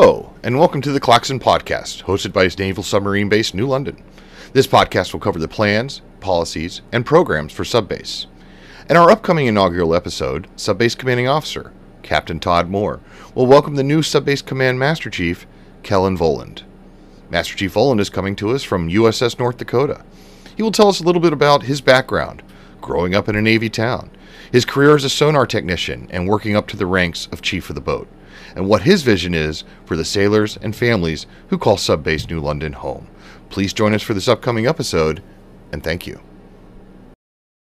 and welcome to the Claxon Podcast, hosted by his Naval Submarine Base, New London. This podcast will cover the plans, policies, and programs for Subbase. In our upcoming inaugural episode, Subbase Commanding Officer, Captain Todd Moore, will welcome the new Subbase Command Master Chief, Kellen Volland. Master Chief Volland is coming to us from USS North Dakota. He will tell us a little bit about his background, growing up in a Navy town, his career as a sonar technician, and working up to the ranks of Chief of the Boat, and what his vision is for the sailors and families who call Subbase New London home. Please join us for this upcoming episode, and thank you.